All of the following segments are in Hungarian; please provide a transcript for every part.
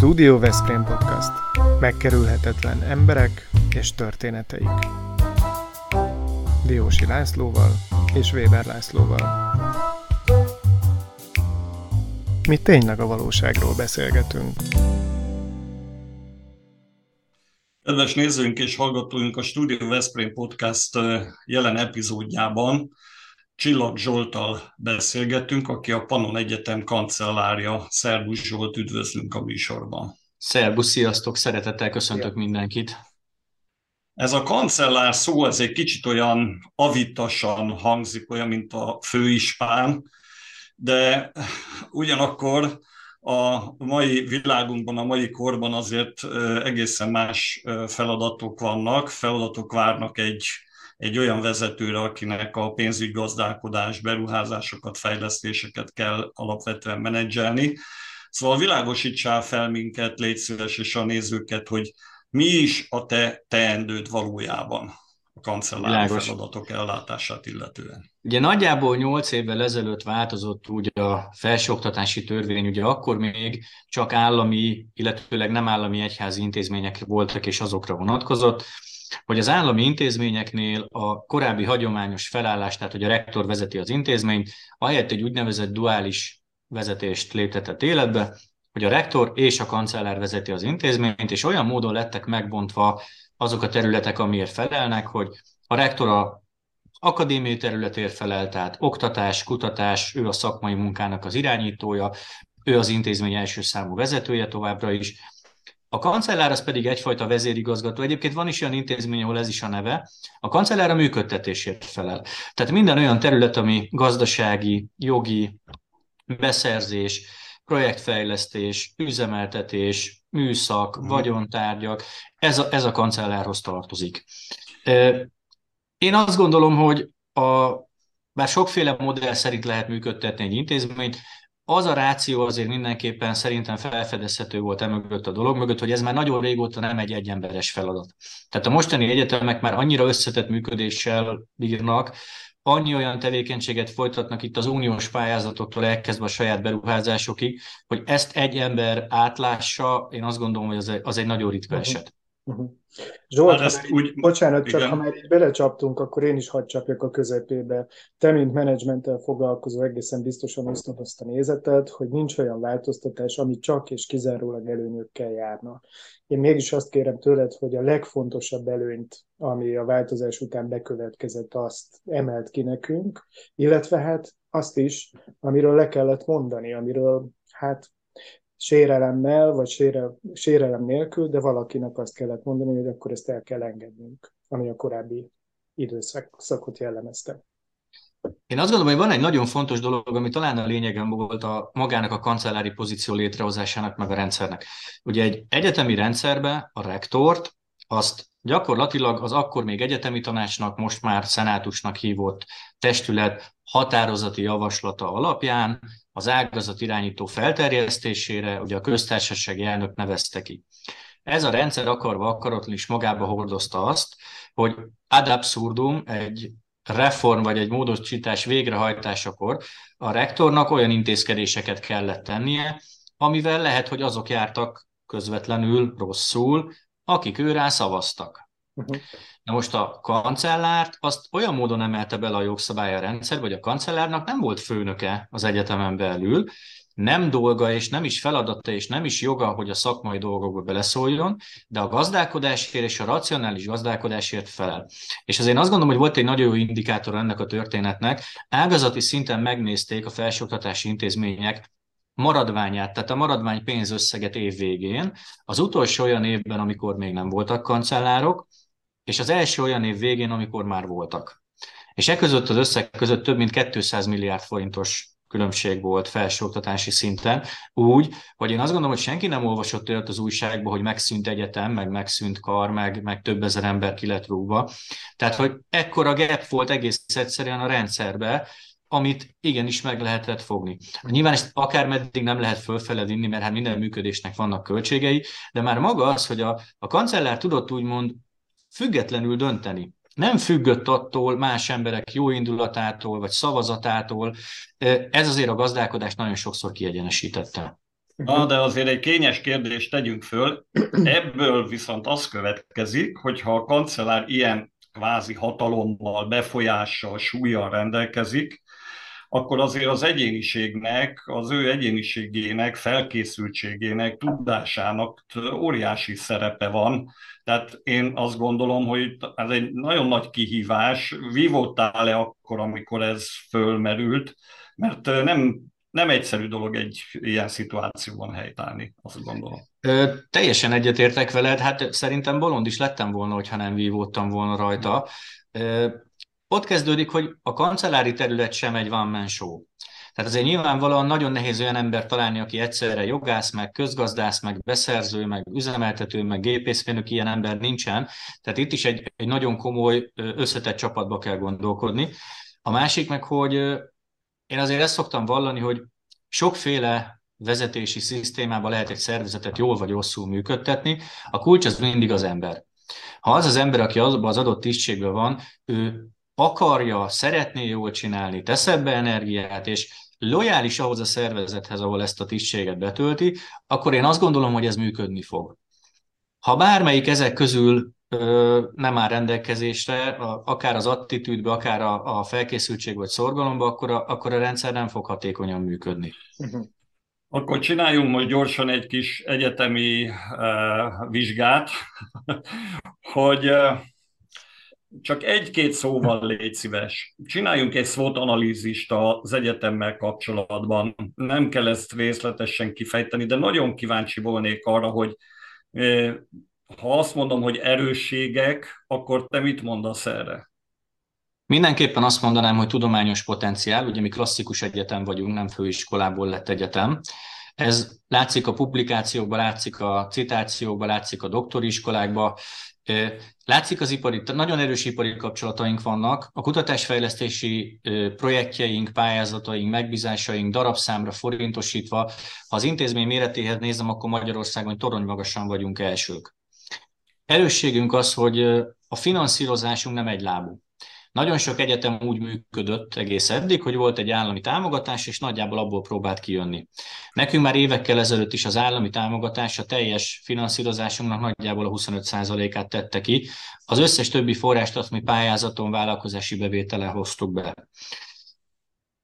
Studio Veszprém Podcast. Megkerülhetetlen emberek és történeteik. Diósi Lászlóval és Weber Lászlóval. Mi tényleg a valóságról beszélgetünk. Kedves nézőink és hallgatóink a Studio Veszprém Podcast jelen epizódjában Csillag Zsoltal beszélgetünk, aki a Panon Egyetem kancellárja. Szerbusz Zsolt, üdvözlünk a műsorban. Szerbusz, sziasztok, szeretettel köszöntök mindenkit. Ez a kancellár szó, ez egy kicsit olyan avittasan hangzik, olyan, mint a főispán, de ugyanakkor a mai világunkban, a mai korban azért egészen más feladatok vannak, feladatok várnak egy egy olyan vezetőre, akinek a pénzügygazdálkodás, beruházásokat, fejlesztéseket kell alapvetően menedzselni. Szóval világosítsál fel minket, légy szíves, és a nézőket, hogy mi is a te teendőd valójában a kancellári feladatok ellátását illetően. Ugye nagyjából 8 évvel ezelőtt változott úgy a felsőoktatási törvény, ugye akkor még csak állami, illetőleg nem állami egyházi intézmények voltak, és azokra vonatkozott hogy az állami intézményeknél a korábbi hagyományos felállás, tehát hogy a rektor vezeti az intézményt, ahelyett egy úgynevezett duális vezetést léptetett életbe, hogy a rektor és a kancellár vezeti az intézményt, és olyan módon lettek megbontva azok a területek, amiért felelnek, hogy a rektor a akadémiai területért felel, tehát oktatás, kutatás, ő a szakmai munkának az irányítója, ő az intézmény első számú vezetője továbbra is, a kancellár az pedig egyfajta vezérigazgató. Egyébként van is olyan intézmény, ahol ez is a neve. A kancellár a működtetésért felel. Tehát minden olyan terület, ami gazdasági, jogi, beszerzés, projektfejlesztés, üzemeltetés, műszak, hmm. vagyontárgyak, ez a, ez a kancellárhoz tartozik. Én azt gondolom, hogy a, bár sokféle modell szerint lehet működtetni egy intézményt, az a ráció azért mindenképpen szerintem felfedezhető volt emögött a dolog mögött, hogy ez már nagyon régóta nem egy egyemberes feladat. Tehát a mostani egyetemek már annyira összetett működéssel bírnak, annyi olyan tevékenységet folytatnak itt az uniós pályázatoktól elkezdve a saját beruházásokig, hogy ezt egy ember átlássa, én azt gondolom, hogy az egy, az egy nagyon ritka uh-huh. eset. Uh-huh. Zsolt, ezt úgy, bocsánat, csak igen. ha már így belecsaptunk, akkor én is hadd csapjak a közepébe. Te, mint menedzsmenttel foglalkozó, egészen biztosan osztod azt a nézetet, hogy nincs olyan változtatás, ami csak és kizárólag előnyökkel járna. Én mégis azt kérem tőled, hogy a legfontosabb előnyt, ami a változás után bekövetkezett, azt emelt ki nekünk, illetve hát azt is, amiről le kellett mondani, amiről hát sérelemmel, vagy sére, sérelem nélkül, de valakinek azt kellett mondani, hogy akkor ezt el kell engednünk, ami a korábbi időszakot jellemezte. Én azt gondolom, hogy van egy nagyon fontos dolog, ami talán a lényegen volt a magának a kancellári pozíció létrehozásának, meg a rendszernek. Ugye egy egyetemi rendszerbe a rektort azt gyakorlatilag az akkor még egyetemi tanácsnak, most már szenátusnak hívott testület határozati javaslata alapján az ágazat irányító felterjesztésére ugye a köztársasági elnök nevezte ki. Ez a rendszer akarva akaratlan is magába hordozta azt, hogy ad absurdum egy reform vagy egy módosítás végrehajtásakor a rektornak olyan intézkedéseket kellett tennie, amivel lehet, hogy azok jártak közvetlenül rosszul, akik őrá szavaztak. Uh-huh. Na most a kancellárt azt olyan módon emelte bele a jogszabály a rendszer, hogy a kancellárnak nem volt főnöke az egyetemen belül, nem dolga és nem is feladata és nem is joga, hogy a szakmai dolgokba beleszóljon, de a gazdálkodásért és a racionális gazdálkodásért felel. És azért azt gondolom, hogy volt egy nagyon jó indikátor ennek a történetnek. Ágazati szinten megnézték a felsőoktatási intézmények maradványát, tehát a maradvány pénzösszeget év végén, az utolsó olyan évben, amikor még nem voltak kancellárok, és az első olyan év végén, amikor már voltak. És e között az összeg között több mint 200 milliárd forintos különbség volt felsőoktatási szinten, úgy, hogy én azt gondolom, hogy senki nem olvasott olyat az újságban, hogy megszűnt egyetem, meg megszűnt kar, meg, meg több ezer ember ki lett rúgva. Tehát, hogy ekkora gap volt egész egyszerűen a rendszerbe, amit igenis meg lehetett fogni. Nyilván ezt akár meddig nem lehet fölfele vinni, mert hát minden működésnek vannak költségei, de már maga az, hogy a, a kancellár tudott úgymond függetlenül dönteni. Nem függött attól más emberek jó indulatától, vagy szavazatától. Ez azért a gazdálkodást nagyon sokszor kiegyenesítette. Na, de azért egy kényes kérdést tegyünk föl. Ebből viszont az következik, hogy ha a kancellár ilyen kvázi hatalommal, befolyással, súlyjal rendelkezik, akkor azért az egyéniségnek, az ő egyéniségének, felkészültségének, tudásának óriási szerepe van. Tehát én azt gondolom, hogy ez egy nagyon nagy kihívás. Vívódtál-e akkor, amikor ez fölmerült? Mert nem, nem egyszerű dolog egy ilyen szituációban helytállni, azt gondolom. Ö, teljesen egyetértek veled, hát szerintem bolond is lettem volna, hogyha nem vívódtam volna rajta. Ö, ott kezdődik, hogy a kancellári terület sem egy one man show. Tehát azért nyilvánvalóan nagyon nehéz olyan ember találni, aki egyszerre jogász, meg közgazdász, meg beszerző, meg üzemeltető, meg gépészfőnök, ilyen ember nincsen. Tehát itt is egy, egy nagyon komoly, összetett csapatba kell gondolkodni. A másik meg, hogy én azért ezt szoktam vallani, hogy sokféle vezetési szisztémában lehet egy szervezetet jól vagy rosszul működtetni. A kulcs az mindig az ember. Ha az az ember, aki azban az adott tisztségben van, ő akarja, szeretné jól csinálni, tesz ebbe energiát, és lojális ahhoz a szervezethez, ahol ezt a tisztséget betölti, akkor én azt gondolom, hogy ez működni fog. Ha bármelyik ezek közül ö, nem áll rendelkezésre, a, akár az attitűdbe, akár a, a felkészültség vagy szorgalomba, akkor a, akkor a rendszer nem fog hatékonyan működni. Uh-huh. Akkor csináljunk most gyorsan egy kis egyetemi uh, vizsgát, hogy uh, csak egy-két szóval légy szíves. Csináljunk egy SWOT analízist az egyetemmel kapcsolatban. Nem kell ezt részletesen kifejteni, de nagyon kíváncsi volnék arra, hogy ha azt mondom, hogy erősségek, akkor te mit mondasz erre? Mindenképpen azt mondanám, hogy tudományos potenciál, ugye mi klasszikus egyetem vagyunk, nem főiskolából lett egyetem. Ez látszik a publikációkban, látszik a citációkban, látszik a doktori iskolákban, Látszik az ipari, nagyon erős ipari kapcsolataink vannak, a kutatásfejlesztési projektjeink, pályázataink, megbízásaink darabszámra forintosítva, ha az intézmény méretéhez nézem, akkor Magyarországon torony magasan vagyunk elsők. Erősségünk az, hogy a finanszírozásunk nem egy lábú. Nagyon sok egyetem úgy működött egész eddig, hogy volt egy állami támogatás, és nagyjából abból próbált kijönni. Nekünk már évekkel ezelőtt is az állami támogatás a teljes finanszírozásunknak nagyjából a 25%-át tette ki. Az összes többi forrást azt mi pályázaton, vállalkozási bevétele hoztuk be.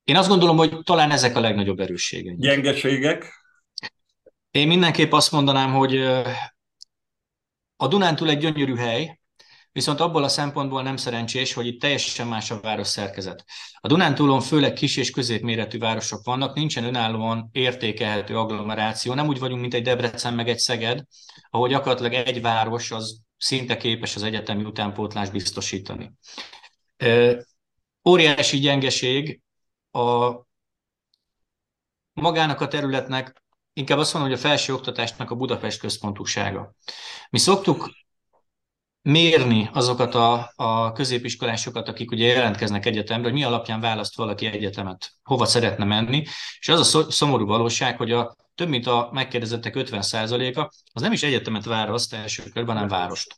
Én azt gondolom, hogy talán ezek a legnagyobb erősségeink. Gyengeségek? Én mindenképp azt mondanám, hogy a Dunántúl egy gyönyörű hely, Viszont abból a szempontból nem szerencsés, hogy itt teljesen más a város szerkezet. A Dunántúlon főleg kis és középméretű városok vannak, nincsen önállóan értékelhető agglomeráció, nem úgy vagyunk, mint egy Debrecen meg egy Szeged, ahol gyakorlatilag egy város az szinte képes az egyetemi utánpótlást biztosítani. Óriási gyengeség a magának a területnek, inkább azt mondom, hogy a felső oktatásnak a Budapest központúsága. Mi szoktuk mérni azokat a, a középiskolásokat, akik ugye jelentkeznek egyetemre, hogy mi alapján választ valaki egyetemet, hova szeretne menni, és az a szomorú valóság, hogy a több mint a megkérdezettek 50%-a az nem is egyetemet választ első körben, hanem várost.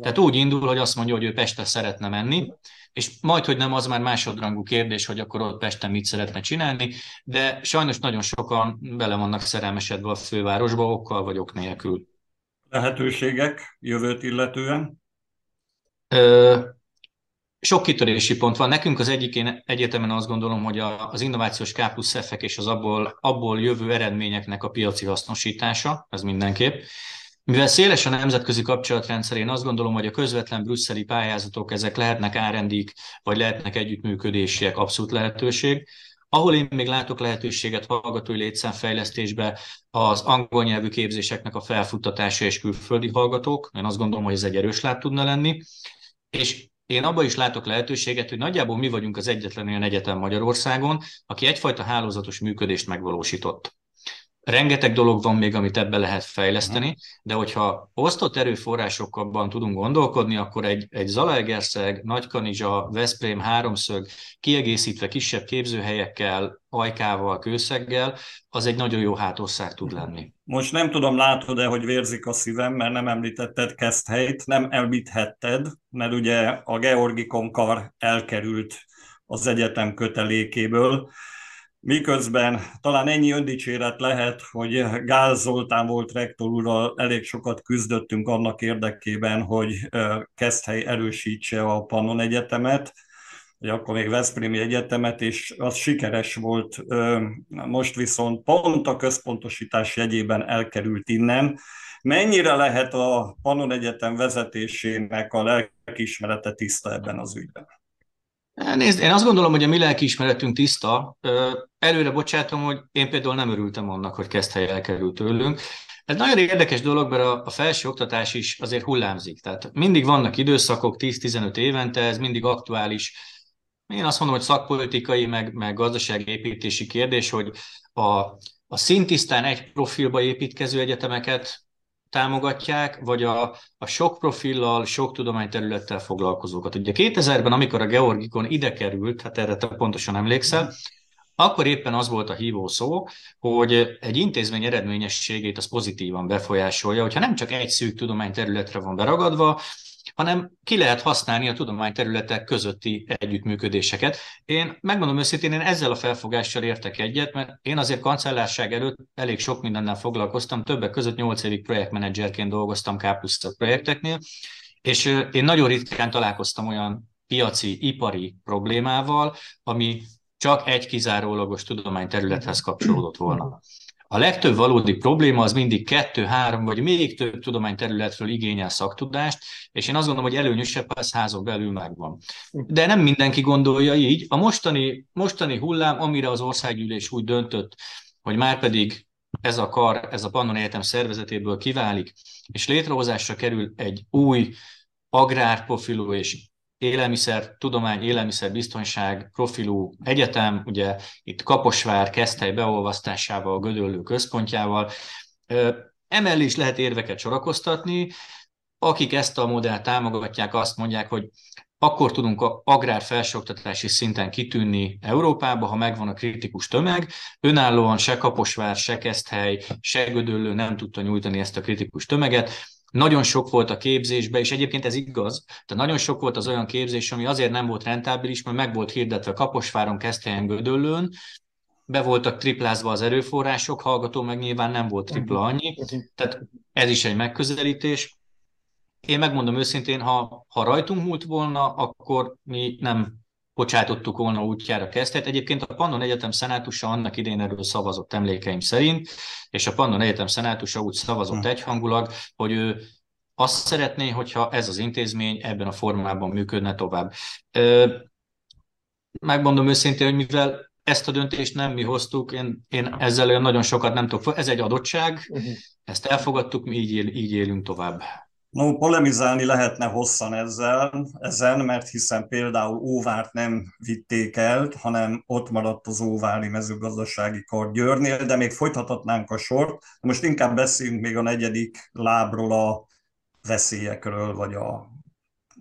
Tehát úgy indul, hogy azt mondja, hogy ő Pestre szeretne menni, és majd, hogy nem, az már másodrangú kérdés, hogy akkor ott Pesten mit szeretne csinálni, de sajnos nagyon sokan bele vannak szerelmesedve a fővárosba, okkal vagy ok nélkül lehetőségek jövőt illetően? Ö, sok kitörési pont van. Nekünk az egyik én egyetemen azt gondolom, hogy a, az innovációs K plusz F-ek és az abból, abból jövő eredményeknek a piaci hasznosítása, ez mindenképp. Mivel széles a nemzetközi kapcsolatrendszer, én azt gondolom, hogy a közvetlen brüsszeli pályázatok, ezek lehetnek árendik, vagy lehetnek együttműködésiek, abszolút lehetőség. Ahol én még látok lehetőséget hallgatói létszámfejlesztésbe, az angol nyelvű képzéseknek a felfuttatása és külföldi hallgatók. Én azt gondolom, hogy ez egy erős lát tudna lenni. És én abban is látok lehetőséget, hogy nagyjából mi vagyunk az egyetlen olyan egyetem Magyarországon, aki egyfajta hálózatos működést megvalósított. Rengeteg dolog van még, amit ebbe lehet fejleszteni, de hogyha osztott erőforrásokban tudunk gondolkodni, akkor egy, egy Zalaegerszeg, Nagykanizsa, Veszprém háromszög kiegészítve kisebb képzőhelyekkel, ajkával, kőszeggel, az egy nagyon jó hátország tud lenni. Most nem tudom, látod-e, hogy vérzik a szívem, mert nem említetted Keszthelyt, nem említhetted, mert ugye a Georgi Konkar elkerült az egyetem kötelékéből, Miközben talán ennyi öndicséret lehet, hogy Gáz Zoltán volt rektor úrral, elég sokat küzdöttünk annak érdekében, hogy Keszthely erősítse a Pannon Egyetemet, vagy akkor még Veszprémi Egyetemet, és az sikeres volt. Most viszont pont a központosítás jegyében elkerült innen. Mennyire lehet a Pannon Egyetem vezetésének a lelkismerete tiszta ebben az ügyben? Nézd, én azt gondolom, hogy a mi lelkiismeretünk tiszta. Előre bocsátom, hogy én például nem örültem annak, hogy Keszthely elkerült tőlünk. Ez nagyon érdekes dolog, mert a felső oktatás is azért hullámzik. Tehát mindig vannak időszakok, 10-15 évente, ez mindig aktuális. Én azt mondom, hogy szakpolitikai, meg, meg gazdasági építési kérdés, hogy a, a szintisztán egy profilba építkező egyetemeket támogatják, vagy a, a sok profillal, sok tudományterülettel foglalkozókat. Ugye 2000-ben, amikor a Georgikon ide került, hát erre te pontosan emlékszel, akkor éppen az volt a hívó szó, hogy egy intézmény eredményességét az pozitívan befolyásolja, hogyha nem csak egy szűk tudományterületre van beragadva, hanem ki lehet használni a tudományterületek közötti együttműködéseket. Én megmondom őszintén, én ezzel a felfogással értek egyet, mert én azért kancellárság előtt elég sok mindennel foglalkoztam, többek között 8 évig projektmenedzserként dolgoztam K projekteknél, és én nagyon ritkán találkoztam olyan piaci, ipari problémával, ami csak egy kizárólagos tudományterülethez kapcsolódott volna. A legtöbb valódi probléma az mindig kettő, három vagy még több tudományterületről igényel szaktudást, és én azt gondolom, hogy előnyösebb, ez házon belül megvan. De nem mindenki gondolja így. A mostani, mostani hullám, amire az országgyűlés úgy döntött, hogy már pedig ez a kar, ez a Pannon Egyetem szervezetéből kiválik, és létrehozásra kerül egy új agrárprofilú és élelmiszer, tudomány, élelmiszer biztonság profilú egyetem, ugye itt Kaposvár Keszthely beolvasztásával, Gödöllő központjával. Emellé is lehet érveket sorakoztatni, akik ezt a modellt támogatják, azt mondják, hogy akkor tudunk agrár felsőoktatási szinten kitűnni Európába, ha megvan a kritikus tömeg. Önállóan se Kaposvár, se Keszthely, se Gödöllő nem tudta nyújtani ezt a kritikus tömeget nagyon sok volt a képzésbe, és egyébként ez igaz, tehát nagyon sok volt az olyan képzés, ami azért nem volt rentábilis, mert meg volt hirdetve Kaposváron, Keszthelyen, Gödöllőn, be voltak triplázva az erőforrások, hallgató meg nyilván nem volt tripla annyi, tehát ez is egy megközelítés. Én megmondom őszintén, ha, ha rajtunk múlt volna, akkor mi nem bocsátottuk volna útjára kezdhet. Egyébként a Pannon Egyetem szenátusa annak idén erről szavazott emlékeim szerint, és a Pannon Egyetem szenátusa úgy szavazott hm. egyhangulag, hogy ő azt szeretné, hogyha ez az intézmény ebben a formában működne tovább. Megmondom őszintén, hogy mivel ezt a döntést nem mi hoztuk, én, én ezzel olyan nagyon sokat nem tudok. Ez egy adottság, uh-huh. ezt elfogadtuk, mi így, él, így élünk tovább. No, polemizálni lehetne hosszan ezzel, ezen, mert hiszen például Óvárt nem vitték el, hanem ott maradt az Óvári mezőgazdasági kar Győrnél, de még folytathatnánk a sort. Most inkább beszéljünk még a negyedik lábról, a veszélyekről, vagy a,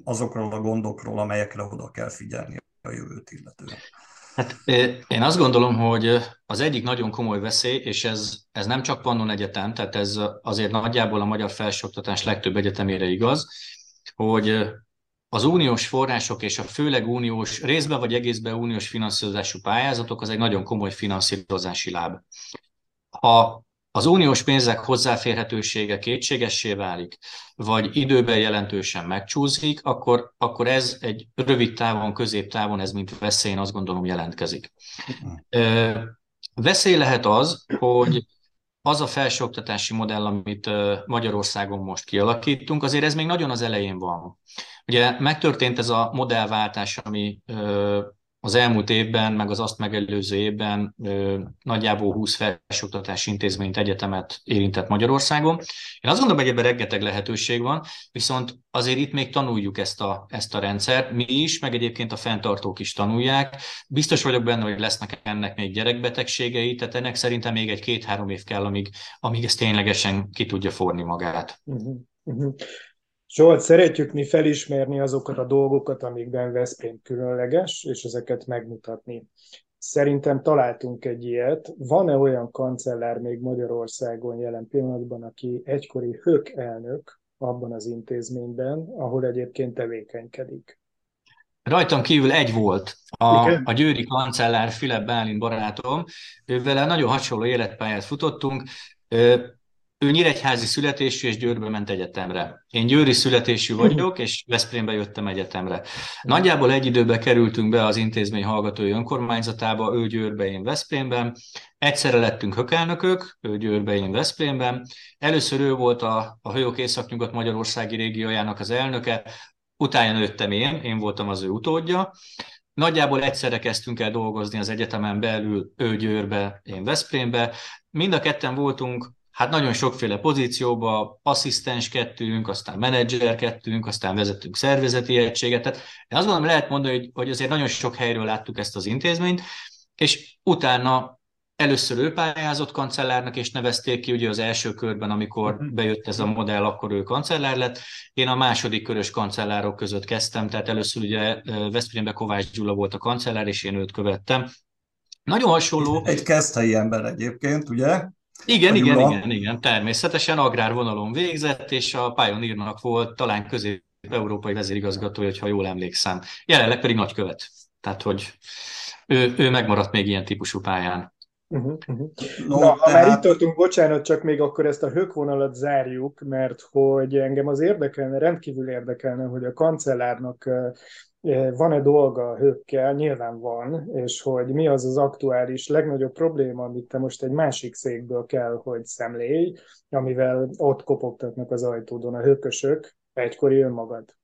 azokról a gondokról, amelyekre oda kell figyelni a jövőt illetően. Hát én azt gondolom, hogy az egyik nagyon komoly veszély, és ez, ez nem csak Pannon Egyetem, tehát ez azért nagyjából a magyar felsőoktatás legtöbb egyetemére igaz, hogy az uniós források és a főleg uniós, részben vagy egészben uniós finanszírozású pályázatok az egy nagyon komoly finanszírozási láb. Ha az uniós pénzek hozzáférhetősége kétségessé válik, vagy időben jelentősen megcsúszik, akkor, akkor ez egy rövid távon, középtávon, ez mint veszély, azt gondolom jelentkezik. Veszély lehet az, hogy az a felsőoktatási modell, amit Magyarországon most kialakítunk, azért ez még nagyon az elején van. Ugye megtörtént ez a modellváltás, ami az elmúlt évben, meg az azt megelőző évben nagyjából 20 felsőoktatási intézményt, egyetemet érintett Magyarországon. Én azt gondolom, hogy ebben rengeteg lehetőség van, viszont azért itt még tanuljuk ezt a, ezt a rendszert. Mi is, meg egyébként a fenntartók is tanulják. Biztos vagyok benne, hogy lesznek ennek még gyerekbetegségei, tehát ennek szerintem még egy két-három év kell, amíg, amíg ez ténylegesen ki tudja forni magát. Uh-huh. Uh-huh. Zsolt, szeretjük mi felismerni azokat a dolgokat, amikben Veszprém különleges, és ezeket megmutatni. Szerintem találtunk egy ilyet. Van-e olyan kancellár még Magyarországon jelen pillanatban, aki egykori hök elnök abban az intézményben, ahol egyébként tevékenykedik? Rajtam kívül egy volt, a, a győri kancellár Filip Bálint barátom, ővel nagyon hasonló életpályát futottunk, ő nyíregyházi születésű és Győrbe ment egyetemre. Én győri születésű vagyok, és Veszprémbe jöttem egyetemre. Nagyjából egy időben kerültünk be az intézmény hallgatói önkormányzatába, ő Győrbe, én Veszprémben. Egyszerre lettünk hökelnökök, ő Győrbe, én Veszprémben. Először ő volt a, a Hajók Északnyugat Magyarországi régiójának az elnöke, utána nőttem én, én voltam az ő utódja. Nagyjából egyszerre kezdtünk el dolgozni az egyetemen belül, ő Győrbe, én Veszprémbe. Mind a ketten voltunk hát nagyon sokféle pozícióba, asszisztenskedtünk, aztán menedzserkedtünk, aztán vezettünk szervezeti egységet. Tehát én azt gondolom, lehet mondani, hogy, hogy azért nagyon sok helyről láttuk ezt az intézményt, és utána először ő pályázott kancellárnak, és nevezték ki ugye az első körben, amikor mhm. bejött ez a modell, akkor ő kancellár lett. Én a második körös kancellárok között kezdtem, tehát először ugye Veszprémbe Kovács Gyula volt a kancellár, és én őt követtem. Nagyon hasonló. Egy kezdhelyi ember egyébként, ugye? Igen, igen, igen, igen, természetesen agrárvonalon végzett, és a Pioneernak volt talán közép-európai vezérigazgatója, ha jól emlékszem. Jelenleg pedig nagykövet. Tehát, hogy ő, ő megmaradt még ilyen típusú pályán. Uh-huh, uh-huh. No, Na, ha tehát... már itt tartunk, bocsánat, csak még akkor ezt a hökvonalat zárjuk, mert hogy engem az érdekelne, rendkívül érdekelne, hogy a kancellárnak van-e dolga a hökkel, nyilván van, és hogy mi az az aktuális legnagyobb probléma, amit te most egy másik székből kell, hogy szemlélj, amivel ott kopogtatnak az ajtódon a hökösök, egykori önmagad.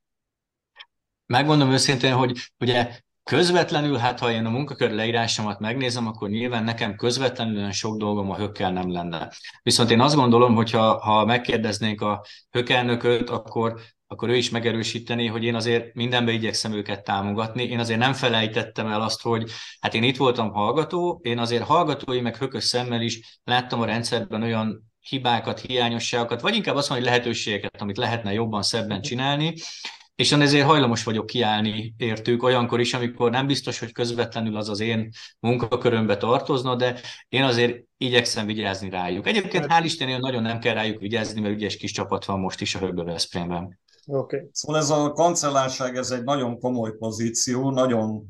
Megmondom őszintén, hogy ugye közvetlenül, hát ha én a munkakör leírásomat megnézem, akkor nyilván nekem közvetlenül olyan sok dolgom a hökkel nem lenne. Viszont én azt gondolom, hogy ha, ha megkérdeznénk a hökelnököt, akkor akkor ő is megerősíteni, hogy én azért mindenben igyekszem őket támogatni. Én azért nem felejtettem el azt, hogy hát én itt voltam hallgató, én azért hallgatói meg hökös szemmel is láttam a rendszerben olyan hibákat, hiányosságokat, vagy inkább azt mondom, hogy lehetőségeket, amit lehetne jobban, szebben csinálni, és én ezért hajlamos vagyok kiállni értük olyankor is, amikor nem biztos, hogy közvetlenül az az én munkakörömbe tartozna, de én azért igyekszem vigyázni rájuk. Egyébként hál' Istenért nagyon nem kell rájuk vigyázni, mert ügyes kis csapat van most is a Högből Veszprémben. Okay. Szóval ez a kancellárság, ez egy nagyon komoly pozíció, nagyon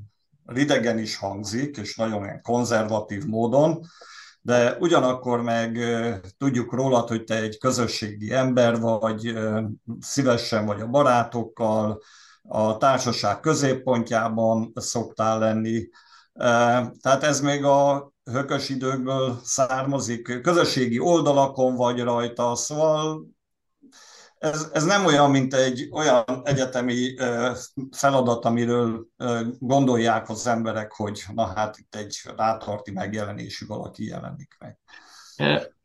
ridegen is hangzik, és nagyon konzervatív módon, de ugyanakkor meg tudjuk rólad, hogy te egy közösségi ember vagy, szívesen vagy a barátokkal, a társaság középpontjában szoktál lenni. Tehát ez még a hökös időkből származik, közösségi oldalakon vagy rajta, szóval ez, ez nem olyan, mint egy olyan egyetemi feladat, amiről gondolják az emberek, hogy na hát itt egy rátarti megjelenésű valaki jelenik meg.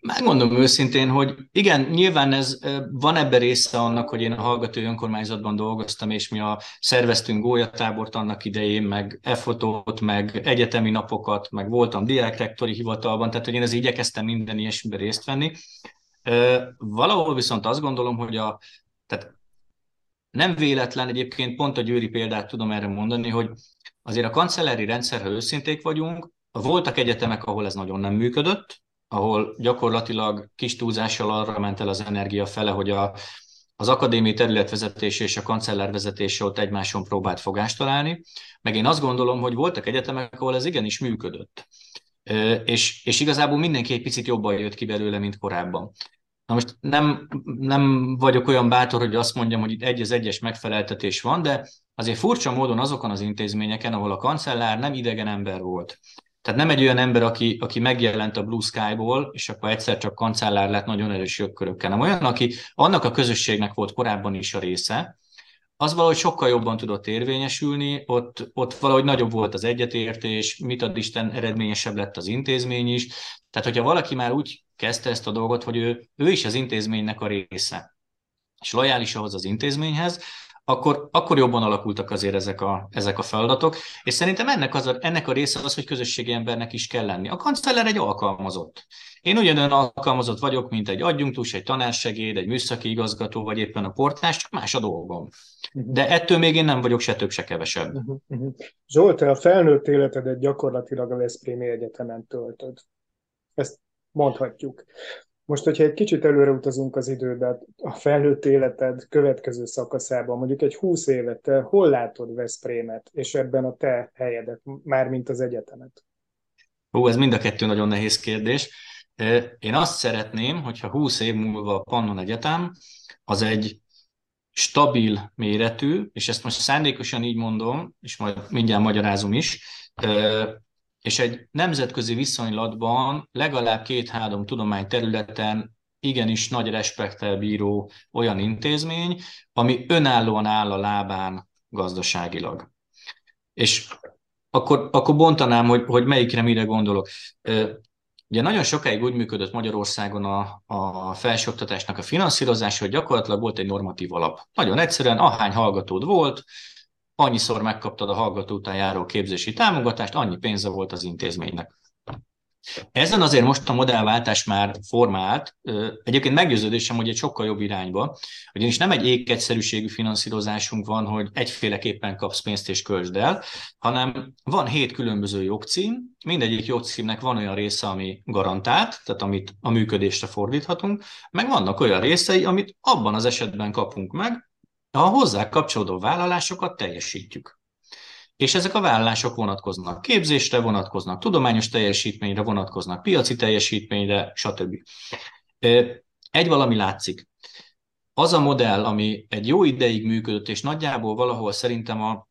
Megmondom őszintén, hogy igen, nyilván ez van ebben része annak, hogy én a hallgatói önkormányzatban dolgoztam, és mi a szerveztünk gólyatábort annak idején, meg e-fotót, meg egyetemi napokat, meg voltam diákrektori hivatalban, tehát hogy én ez igyekeztem minden ilyesmiben részt venni. Valahol viszont azt gondolom, hogy a, tehát nem véletlen, egyébként pont a győri példát tudom erre mondani, hogy azért a kancellári rendszer, ha őszinték vagyunk, voltak egyetemek, ahol ez nagyon nem működött, ahol gyakorlatilag kis túlzással arra ment el az energia fele, hogy a, az akadémiai területvezetés és a kancellárvezetés ott egymáson próbált fogást találni, meg én azt gondolom, hogy voltak egyetemek, ahol ez igenis működött. És, és igazából mindenki egy picit jobban jött ki belőle, mint korábban. Na most nem, nem vagyok olyan bátor, hogy azt mondjam, hogy itt egy az egyes megfeleltetés van, de azért furcsa módon azokon az intézményeken, ahol a kancellár nem idegen ember volt. Tehát nem egy olyan ember, aki, aki megjelent a Blue Sky-ból, és akkor egyszer csak kancellár lett nagyon erős jogkörökkel, hanem olyan, aki annak a közösségnek volt korábban is a része, az valahogy sokkal jobban tudott érvényesülni, ott, ott valahogy nagyobb volt az egyetértés, mit ad Isten, eredményesebb lett az intézmény is. Tehát, hogyha valaki már úgy kezdte ezt a dolgot, hogy ő, ő is az intézménynek a része, és lojális ahhoz az intézményhez, akkor, akkor jobban alakultak azért ezek a, ezek a feladatok, és szerintem ennek, az a, ennek a része az, hogy közösségi embernek is kell lenni. A kancellár egy alkalmazott. Én ugyanolyan alkalmazott vagyok, mint egy adjunktus, egy tanársegéd, egy műszaki igazgató, vagy éppen a portás, csak más a dolgom. De ettől még én nem vagyok se több, se kevesebb. Zsolt, te a felnőtt életedet gyakorlatilag a Veszprémi Egyetemen töltöd. Ezt mondhatjuk. Most, hogyha egy kicsit előre utazunk az időbe, a felnőtt életed következő szakaszában, mondjuk egy húsz évet, te hol látod Veszprémet, és ebben a te helyedet, mármint az egyetemet? Ó, ez mind a kettő nagyon nehéz kérdés. Én azt szeretném, hogyha 20 év múlva a Pannon Egyetem az egy stabil méretű, és ezt most szándékosan így mondom, és majd mindjárt magyarázom is, és egy nemzetközi viszonylatban legalább két-három tudományterületen igenis nagy respektel bíró olyan intézmény, ami önállóan áll a lábán gazdaságilag. És akkor, akkor bontanám, hogy, hogy melyikre mire gondolok. Ugye nagyon sokáig úgy működött Magyarországon a, a felsőoktatásnak a finanszírozása, hogy gyakorlatilag volt egy normatív alap. Nagyon egyszerűen, ahány hallgatód volt, annyiszor megkaptad a hallgató után járó képzési támogatást, annyi pénze volt az intézménynek. Ezen azért most a modellváltás már formált. Egyébként meggyőződésem, hogy egy sokkal jobb irányba, ugyanis nem egy ékegyszerűségű finanszírozásunk van, hogy egyféleképpen kapsz pénzt és költsd el, hanem van hét különböző jogcím, mindegyik jogcímnek van olyan része, ami garantált, tehát amit a működésre fordíthatunk, meg vannak olyan részei, amit abban az esetben kapunk meg, a hozzá kapcsolódó vállalásokat teljesítjük. És ezek a vállalások vonatkoznak képzésre, vonatkoznak tudományos teljesítményre, vonatkoznak piaci teljesítményre, stb. Egy valami látszik. Az a modell, ami egy jó ideig működött, és nagyjából valahol szerintem a,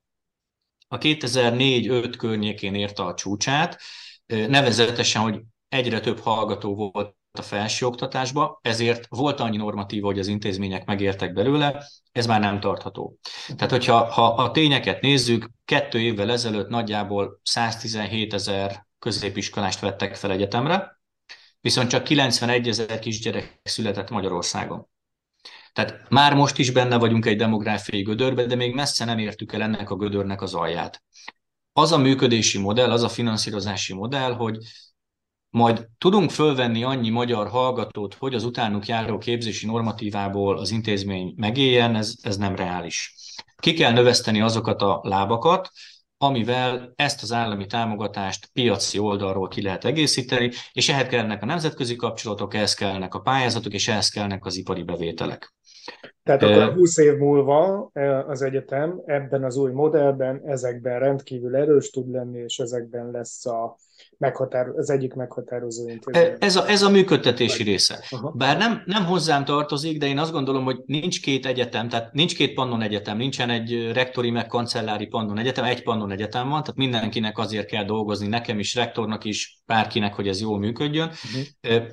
a 2004-5 környékén érte a csúcsát, nevezetesen, hogy egyre több hallgató volt a felsőoktatásba, ezért volt annyi normatív, hogy az intézmények megértek belőle, ez már nem tartható. Tehát, hogyha ha a tényeket nézzük, kettő évvel ezelőtt nagyjából 117 ezer középiskolást vettek fel egyetemre, viszont csak 91 ezer kisgyerek született Magyarországon. Tehát már most is benne vagyunk egy demográfiai gödörbe, de még messze nem értük el ennek a gödörnek az alját. Az a működési modell, az a finanszírozási modell, hogy majd tudunk fölvenni annyi magyar hallgatót, hogy az utánuk járó képzési normatívából az intézmény megéljen, ez, ez nem reális. Ki kell növeszteni azokat a lábakat, amivel ezt az állami támogatást piaci oldalról ki lehet egészíteni, és ehhez kellnek a nemzetközi kapcsolatok, ehhez kellnek a pályázatok, és ehhez kellnek az ipari bevételek. Tehát akkor 20 év múlva az egyetem ebben az új modellben, ezekben rendkívül erős tud lenni, és ezekben lesz a meghatáro- az egyik meghatározó intézmény. Ez a, ez a működtetési része. Aha. Bár nem, nem hozzám tartozik, de én azt gondolom, hogy nincs két egyetem, tehát nincs két pannon egyetem, nincsen egy rektori meg kancellári pannon egyetem, egy pannon egyetem van, tehát mindenkinek azért kell dolgozni, nekem is, rektornak is, bárkinek, hogy ez jól működjön. Uh-huh.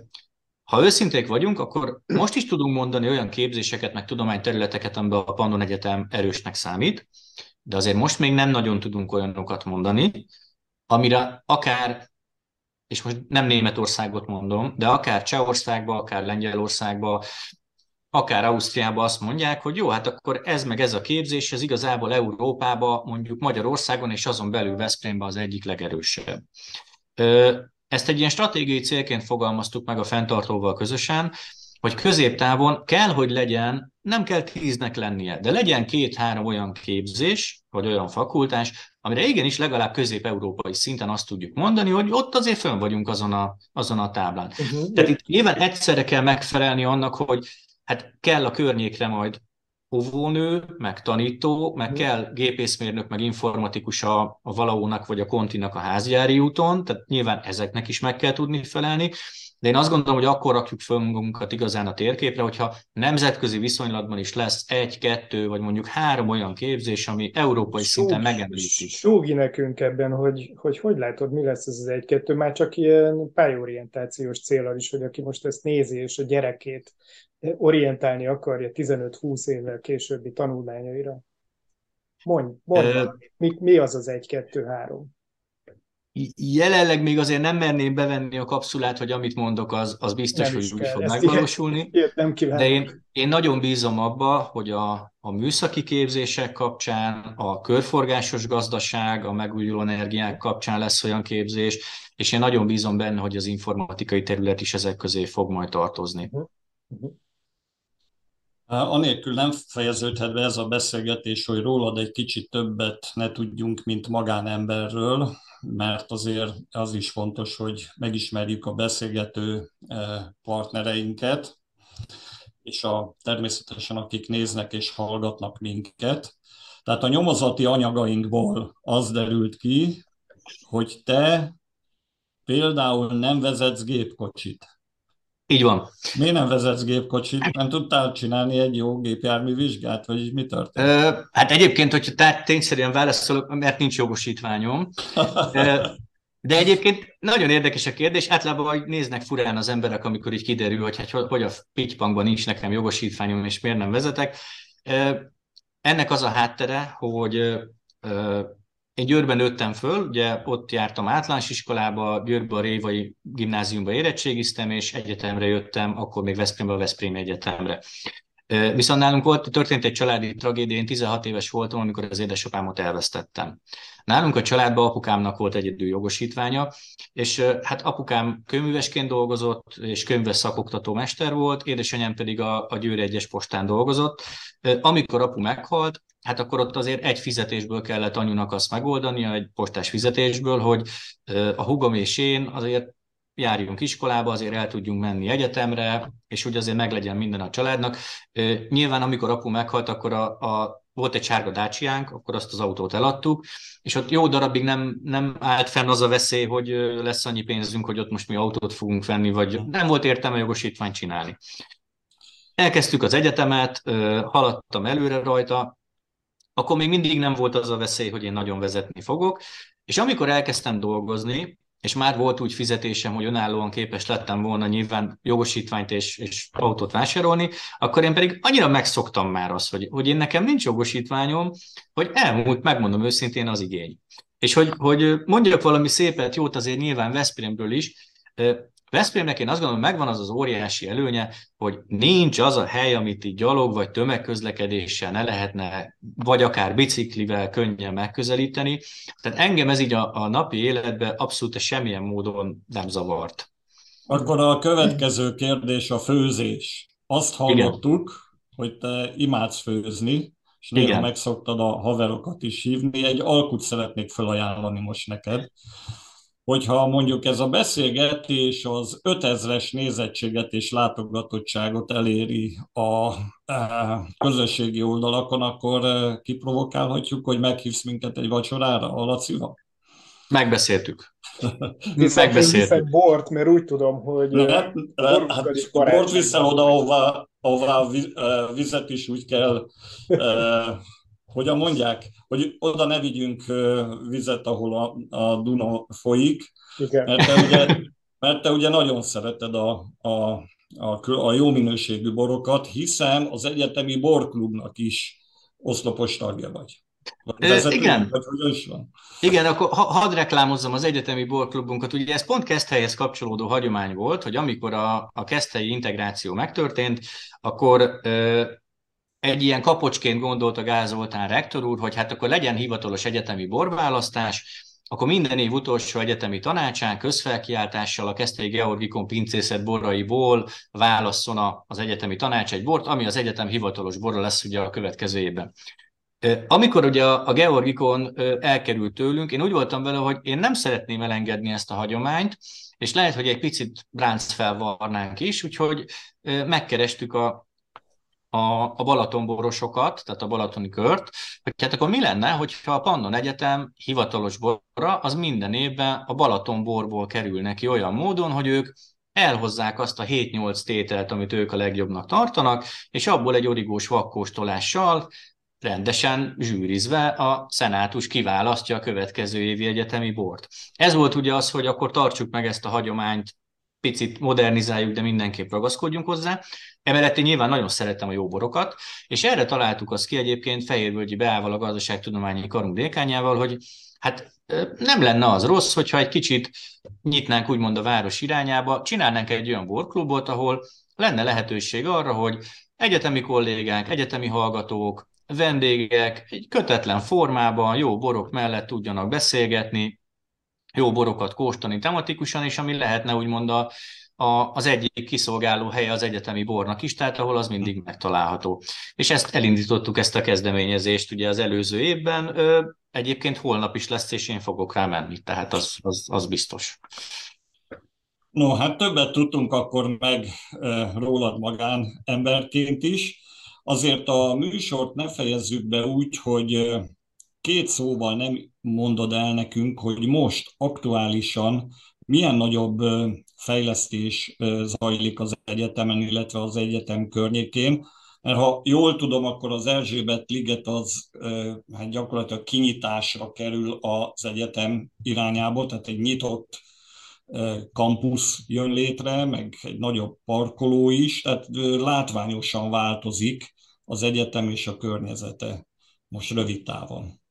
Ha őszinték vagyunk, akkor most is tudunk mondani olyan képzéseket, meg tudományterületeket, amiben a Pannon Egyetem erősnek számít, de azért most még nem nagyon tudunk olyanokat mondani, amire akár és most nem Németországot mondom, de akár Csehországba, akár Lengyelországba, akár Ausztriába azt mondják, hogy jó, hát akkor ez meg ez a képzés, ez igazából Európába, mondjuk Magyarországon és azon belül Veszprémben az egyik legerősebb. Ezt egy ilyen stratégiai célként fogalmaztuk meg a fenntartóval közösen, hogy középtávon kell, hogy legyen, nem kell tíznek lennie, de legyen két-három olyan képzés, vagy olyan fakultás, amire igenis legalább közép-európai szinten azt tudjuk mondani, hogy ott azért fönn vagyunk azon a, azon a táblán. Uh-huh. Tehát itt nyilván egyszerre kell megfelelni annak, hogy hát kell a környékre majd óvónő, meg tanító, meg uh-huh. kell gépészmérnök, meg informatikus a, a valaónak vagy a kontinak a házjári úton, tehát nyilván ezeknek is meg kell tudni felelni, de én azt gondolom, hogy akkor rakjuk föl magunkat igazán a térképre, hogyha nemzetközi viszonylatban is lesz egy, kettő, vagy mondjuk három olyan képzés, ami európai Súg, szinten megemlítik. Súgi nekünk ebben, hogy, hogy hogy látod, mi lesz ez az egy-kettő, már csak ilyen pályorientációs célra is, hogy aki most ezt nézi, és a gyerekét orientálni akarja 15-20 évvel későbbi tanulmányaira. Mondj, mondj uh, mi, mi az az egy-kettő-három? Jelenleg még azért nem merném bevenni a kapszulát, hogy amit mondok, az, az biztos, nem hogy úgy fog megvalósulni. Ilyet, nem de én, én nagyon bízom abba, hogy a, a műszaki képzések kapcsán, a körforgásos gazdaság, a megújuló energiák kapcsán lesz olyan képzés, és én nagyon bízom benne, hogy az informatikai terület is ezek közé fog majd tartozni. Uh-huh. Uh-huh. Anélkül nem fejeződhet be ez a beszélgetés, hogy rólad egy kicsit többet ne tudjunk, mint magánemberről, mert azért az is fontos, hogy megismerjük a beszélgető partnereinket, és a, természetesen akik néznek és hallgatnak minket. Tehát a nyomozati anyagainkból az derült ki, hogy te például nem vezetsz gépkocsit. Így van. Miért nem vezetsz gépkocsit? Nem tudtál csinálni egy jó gépjármű vizsgát, vagy mi történt? Ö, hát egyébként, hogyha tehát tényszerűen válaszolok, mert nincs jogosítványom. De egyébként nagyon érdekes a kérdés, általában hogy néznek furán az emberek, amikor így kiderül, hogy hát, hogy a pitypangban nincs nekem jogosítványom, és miért nem vezetek. Ennek az a háttere, hogy én Győrben nőttem föl, ugye ott jártam általános iskolába, Győrben a Révai gimnáziumba érettségiztem, és egyetemre jöttem, akkor még Veszprémbe a Veszprém Egyetemre. Viszont nálunk volt, történt egy családi tragédia, én 16 éves voltam, amikor az édesapámot elvesztettem. Nálunk a családban apukámnak volt egyedül jogosítványa, és hát apukám könyvesként dolgozott, és könyves szakoktató mester volt, édesanyám pedig a, a Győr egyes postán dolgozott. Amikor apu meghalt, hát akkor ott azért egy fizetésből kellett anyunak azt megoldania, egy postás fizetésből, hogy a hugom és én azért járjunk iskolába, azért el tudjunk menni egyetemre, és úgy azért meglegyen minden a családnak. Nyilván, amikor apu meghalt, akkor a, a volt egy sárga dácsiánk, akkor azt az autót eladtuk, és ott jó darabig nem, nem állt fenn az a veszély, hogy lesz annyi pénzünk, hogy ott most mi autót fogunk venni, vagy nem volt értelme jogosítványt csinálni. Elkezdtük az egyetemet, haladtam előre rajta, akkor még mindig nem volt az a veszély, hogy én nagyon vezetni fogok, és amikor elkezdtem dolgozni, és már volt úgy fizetésem, hogy önállóan képes lettem volna nyilván jogosítványt és, és autót vásárolni, akkor én pedig annyira megszoktam már azt, hogy, hogy én nekem nincs jogosítványom, hogy elmúlt, megmondom őszintén, az igény. És hogy, hogy mondjak valami szépet, jót azért nyilván Veszprémről is, Veszprémnek én azt gondolom, megvan az az óriási előnye, hogy nincs az a hely, amit így gyalog vagy tömegközlekedéssel ne lehetne, vagy akár biciklivel könnyen megközelíteni. Tehát engem ez így a, a napi életben abszolút semmilyen módon nem zavart. Akkor a következő kérdés a főzés. Azt hallottuk, Igen. hogy te imádsz főzni, és néha megszoktad a haverokat is hívni. Egy alkut szeretnék felajánlani most neked hogyha mondjuk ez a beszélgetés az 5000-es nézettséget és látogatottságot eléri a közösségi oldalakon, akkor e, kiprovokálhatjuk, hogy meghívsz minket egy vacsorára a Lacival? Megbeszéltük. Megbeszéltük. egy bort, mert úgy tudom, hogy le, le, hát bort vissza oda, ahová, ahová a e, vizet is úgy kell e, hogyan mondják, hogy oda ne vigyünk vizet, ahol a, a Duna folyik, Igen. Mert, te ugye, mert te ugye nagyon szereted a, a, a, a jó minőségű borokat, hiszen az egyetemi borklubnak is oszlopos tagja vagy. Vezető, igen. Van? Igen, akkor ha, hadd reklámozzam az egyetemi borklubunkat. Ugye ez pont Keszthelyhez kapcsolódó hagyomány volt, hogy amikor a, a Keszthelyi integráció megtörtént, akkor egy ilyen kapocsként gondolta Gáz Zoltán rektor úr, hogy hát akkor legyen hivatalos egyetemi borválasztás, akkor minden év utolsó egyetemi tanácsán közfelkiáltással a Keszthelyi Georgikon pincészet boraiból válasszon az egyetemi tanács egy bort, ami az egyetem hivatalos borra lesz ugye a következő évben. Amikor ugye a Georgikon elkerült tőlünk, én úgy voltam vele, hogy én nem szeretném elengedni ezt a hagyományt, és lehet, hogy egy picit bránc felvarnánk is, úgyhogy megkerestük a a, a Balatonborosokat, tehát a Balatoni kört, hogy hát akkor mi lenne, hogyha a Pannon Egyetem hivatalos borra az minden évben a Balatonborból kerül neki olyan módon, hogy ők elhozzák azt a 7-8 tételt, amit ők a legjobbnak tartanak, és abból egy origós vakkóstolással rendesen zsűrizve a szenátus kiválasztja a következő évi egyetemi bort. Ez volt ugye az, hogy akkor tartsuk meg ezt a hagyományt, picit modernizáljuk, de mindenképp ragaszkodjunk hozzá. Emellett én nyilván nagyon szeretem a jó borokat, és erre találtuk azt ki egyébként Fehérvölgyi beállval a gazdaságtudományi karunk dékányával, hogy hát nem lenne az rossz, hogyha egy kicsit nyitnánk úgymond a város irányába, csinálnánk egy olyan borklubot, ahol lenne lehetőség arra, hogy egyetemi kollégák, egyetemi hallgatók, vendégek egy kötetlen formában, jó borok mellett tudjanak beszélgetni, jó borokat kóstolni tematikusan, és ami lehetne úgymond a, a, az egyik kiszolgáló helye az egyetemi bornak is, tehát ahol az mindig megtalálható. És ezt elindítottuk, ezt a kezdeményezést ugye az előző évben, egyébként holnap is lesz, és én fogok rá menni, tehát az, az, az biztos. No, hát többet tudtunk akkor meg rólad magán emberként is. Azért a műsort ne fejezzük be úgy, hogy két szóval nem mondod el nekünk, hogy most aktuálisan milyen nagyobb fejlesztés zajlik az egyetemen, illetve az egyetem környékén. Mert ha jól tudom, akkor az Erzsébet liget az hát gyakorlatilag kinyitásra kerül az egyetem irányába, tehát egy nyitott kampusz jön létre, meg egy nagyobb parkoló is, tehát látványosan változik az egyetem és a környezete most rövid távon.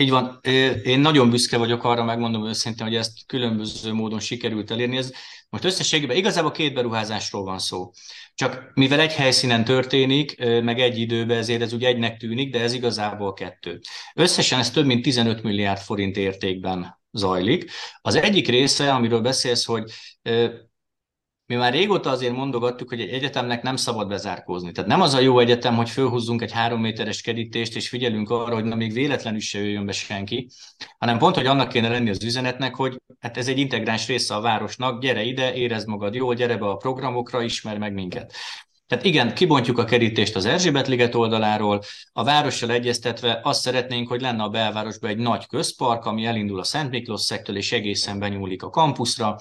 Így van. Én nagyon büszke vagyok arra, megmondom őszintén, hogy ezt különböző módon sikerült elérni. Ez most összességében igazából két beruházásról van szó. Csak mivel egy helyszínen történik, meg egy időben, ezért ez úgy egynek tűnik, de ez igazából kettő. Összesen ez több mint 15 milliárd forint értékben zajlik. Az egyik része, amiről beszélsz, hogy mi már régóta azért mondogattuk, hogy egy egyetemnek nem szabad bezárkózni. Tehát nem az a jó egyetem, hogy fölhúzzunk egy három méteres kerítést, és figyelünk arra, hogy na még véletlenül se jöjjön be senki, hanem pont, hogy annak kéne lenni az üzenetnek, hogy hát ez egy integráns része a városnak, gyere ide, érezd magad jól, gyere be a programokra, ismer meg minket. Tehát igen, kibontjuk a kerítést az Erzsébet-liget oldaláról, a várossal egyeztetve azt szeretnénk, hogy lenne a belvárosban egy nagy közpark, ami elindul a Szent Miklós szektől és egészen benyúlik a kampuszra,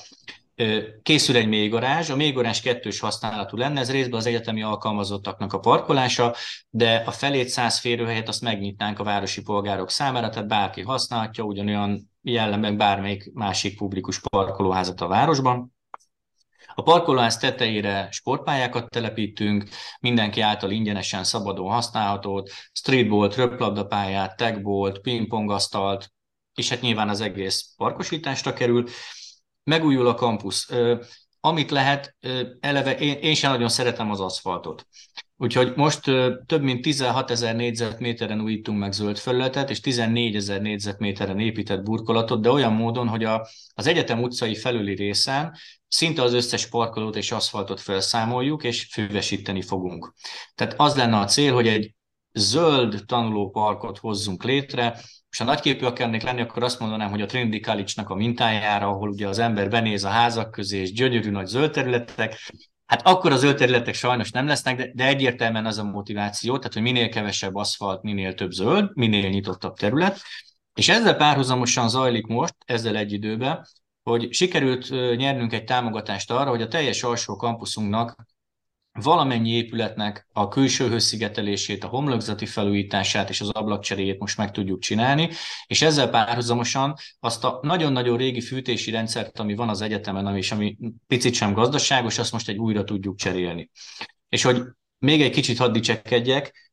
készül egy mélygarázs, a mélygarázs kettős használatú lenne, ez részben az egyetemi alkalmazottaknak a parkolása, de a felét száz férőhelyet azt megnyitnánk a városi polgárok számára, tehát bárki használhatja, ugyanolyan jellemben bármelyik másik publikus parkolóházat a városban. A parkolóház tetejére sportpályákat telepítünk, mindenki által ingyenesen szabadon használhatót, streetbolt, röplabdapályát, tagbolt, pingpongasztalt, és hát nyilván az egész parkosításra kerül. Megújul a kampusz. Amit lehet, eleve én, én sem nagyon szeretem az aszfaltot. Úgyhogy most több mint 16 ezer négyzetméteren újítunk meg zöld felületet, és 14 ezer négyzetméteren épített burkolatot, de olyan módon, hogy a, az egyetem utcai felüli részen szinte az összes parkolót és aszfaltot felszámoljuk, és füvesíteni fogunk. Tehát az lenne a cél, hogy egy zöld tanulóparkot hozzunk létre, és ha nagyképű akarnék lenni, akkor azt mondanám, hogy a Trinity College-nak a mintájára, ahol ugye az ember benéz a házak közé, és gyönyörű nagy zöld területek, Hát akkor az zöld területek sajnos nem lesznek, de, de egyértelműen az a motiváció, tehát hogy minél kevesebb aszfalt, minél több zöld, minél nyitottabb terület. És ezzel párhuzamosan zajlik most, ezzel egy időben, hogy sikerült nyernünk egy támogatást arra, hogy a teljes alsó kampuszunknak valamennyi épületnek a külső hőszigetelését, a homlokzati felújítását és az ablakcseréjét most meg tudjuk csinálni, és ezzel párhuzamosan azt a nagyon-nagyon régi fűtési rendszert, ami van az egyetemen, ami, és ami picit sem gazdaságos, azt most egy újra tudjuk cserélni. És hogy még egy kicsit hadd dicsekedjek,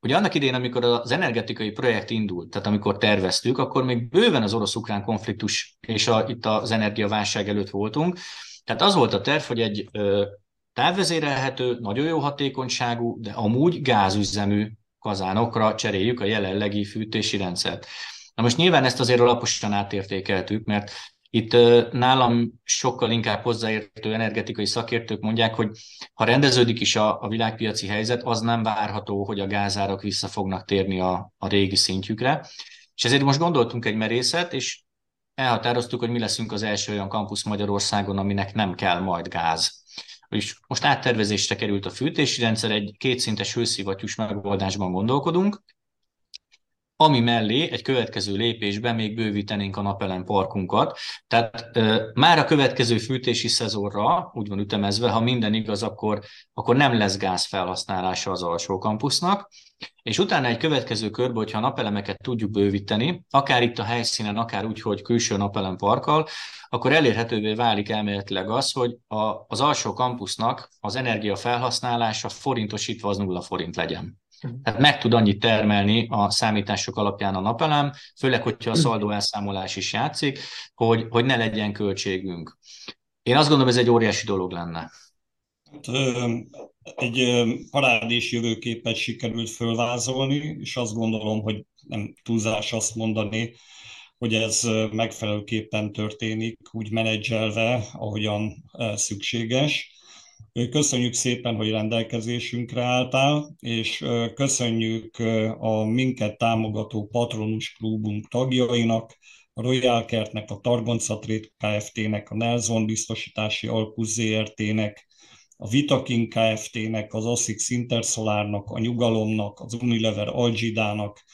Ugye annak idén, amikor az energetikai projekt indult, tehát amikor terveztük, akkor még bőven az orosz-ukrán konfliktus és a, itt az energiaválság előtt voltunk. Tehát az volt a terv, hogy egy távvezérelhető, nagyon jó hatékonyságú, de amúgy gázüzemű kazánokra cseréljük a jelenlegi fűtési rendszert. Na most nyilván ezt azért alaposan átértékeltük, mert itt nálam sokkal inkább hozzáértő energetikai szakértők mondják, hogy ha rendeződik is a, a világpiaci helyzet, az nem várható, hogy a gázárak vissza fognak térni a, a régi szintjükre. És ezért most gondoltunk egy merészet, és elhatároztuk, hogy mi leszünk az első olyan kampusz Magyarországon, aminek nem kell majd gáz. És most áttervezésre került a fűtési rendszer, egy kétszintes hőszivattyús megoldásban gondolkodunk, ami mellé egy következő lépésben még bővítenénk a napelem parkunkat. Tehát e, már a következő fűtési szezonra, úgy van ütemezve, ha minden igaz, akkor, akkor nem lesz gáz felhasználása az alsó kampusznak, és utána egy következő körbe, hogyha a napelemeket tudjuk bővíteni, akár itt a helyszínen, akár úgy, hogy külső napelem parkkal, akkor elérhetővé válik elméletileg az, hogy a, az alsó kampusznak az energia felhasználása forintosítva az nulla forint legyen. Tehát meg tud annyit termelni a számítások alapján a napelem, főleg, hogyha a szaldó elszámolás is játszik, hogy, hogy ne legyen költségünk. Én azt gondolom, ez egy óriási dolog lenne. Hát, egy parádés jövőképet sikerült fölvázolni, és azt gondolom, hogy nem túlzás azt mondani, hogy ez megfelelőképpen történik, úgy menedzselve, ahogyan szükséges. Köszönjük szépen, hogy rendelkezésünkre álltál, és köszönjük a minket támogató patronus klubunk tagjainak, a Royal Kertnek, a Targonca Trade Kft-nek, a Nelson Biztosítási Alkusz ZRT-nek, a Vitakin Kft-nek, az ASICS Intersolárnak, a Nyugalomnak, az Unilever Algidának,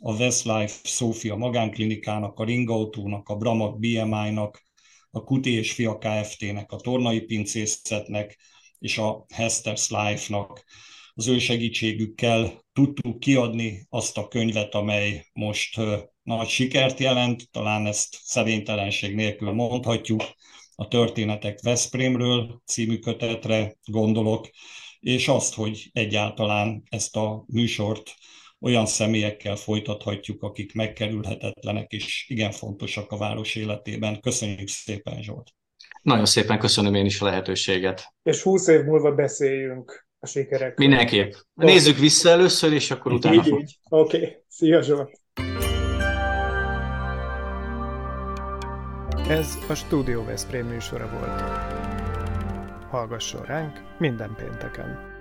a Westlife Sofia magánklinikának, a Ringautónak, a Bramak BMI-nak, a Kuti és Fia Kft-nek, a Tornai Pincészetnek és a Hester's Life-nak. Az ő segítségükkel tudtuk kiadni azt a könyvet, amely most nagy sikert jelent, talán ezt szerénytelenség nélkül mondhatjuk, a Történetek Veszprémről című kötetre gondolok, és azt, hogy egyáltalán ezt a műsort olyan személyekkel folytathatjuk, akik megkerülhetetlenek és igen fontosak a város életében. Köszönjük szépen, Zsolt! Nagyon szépen köszönöm én is a lehetőséget. És húsz év múlva beszéljünk a sikerekről. Mindenképp. Nézzük vissza először, és akkor utána. Így, így. Oké. Okay. Szia, Zsolt! Ez a Studio Veszprém műsora volt. Hallgasson ránk minden pénteken!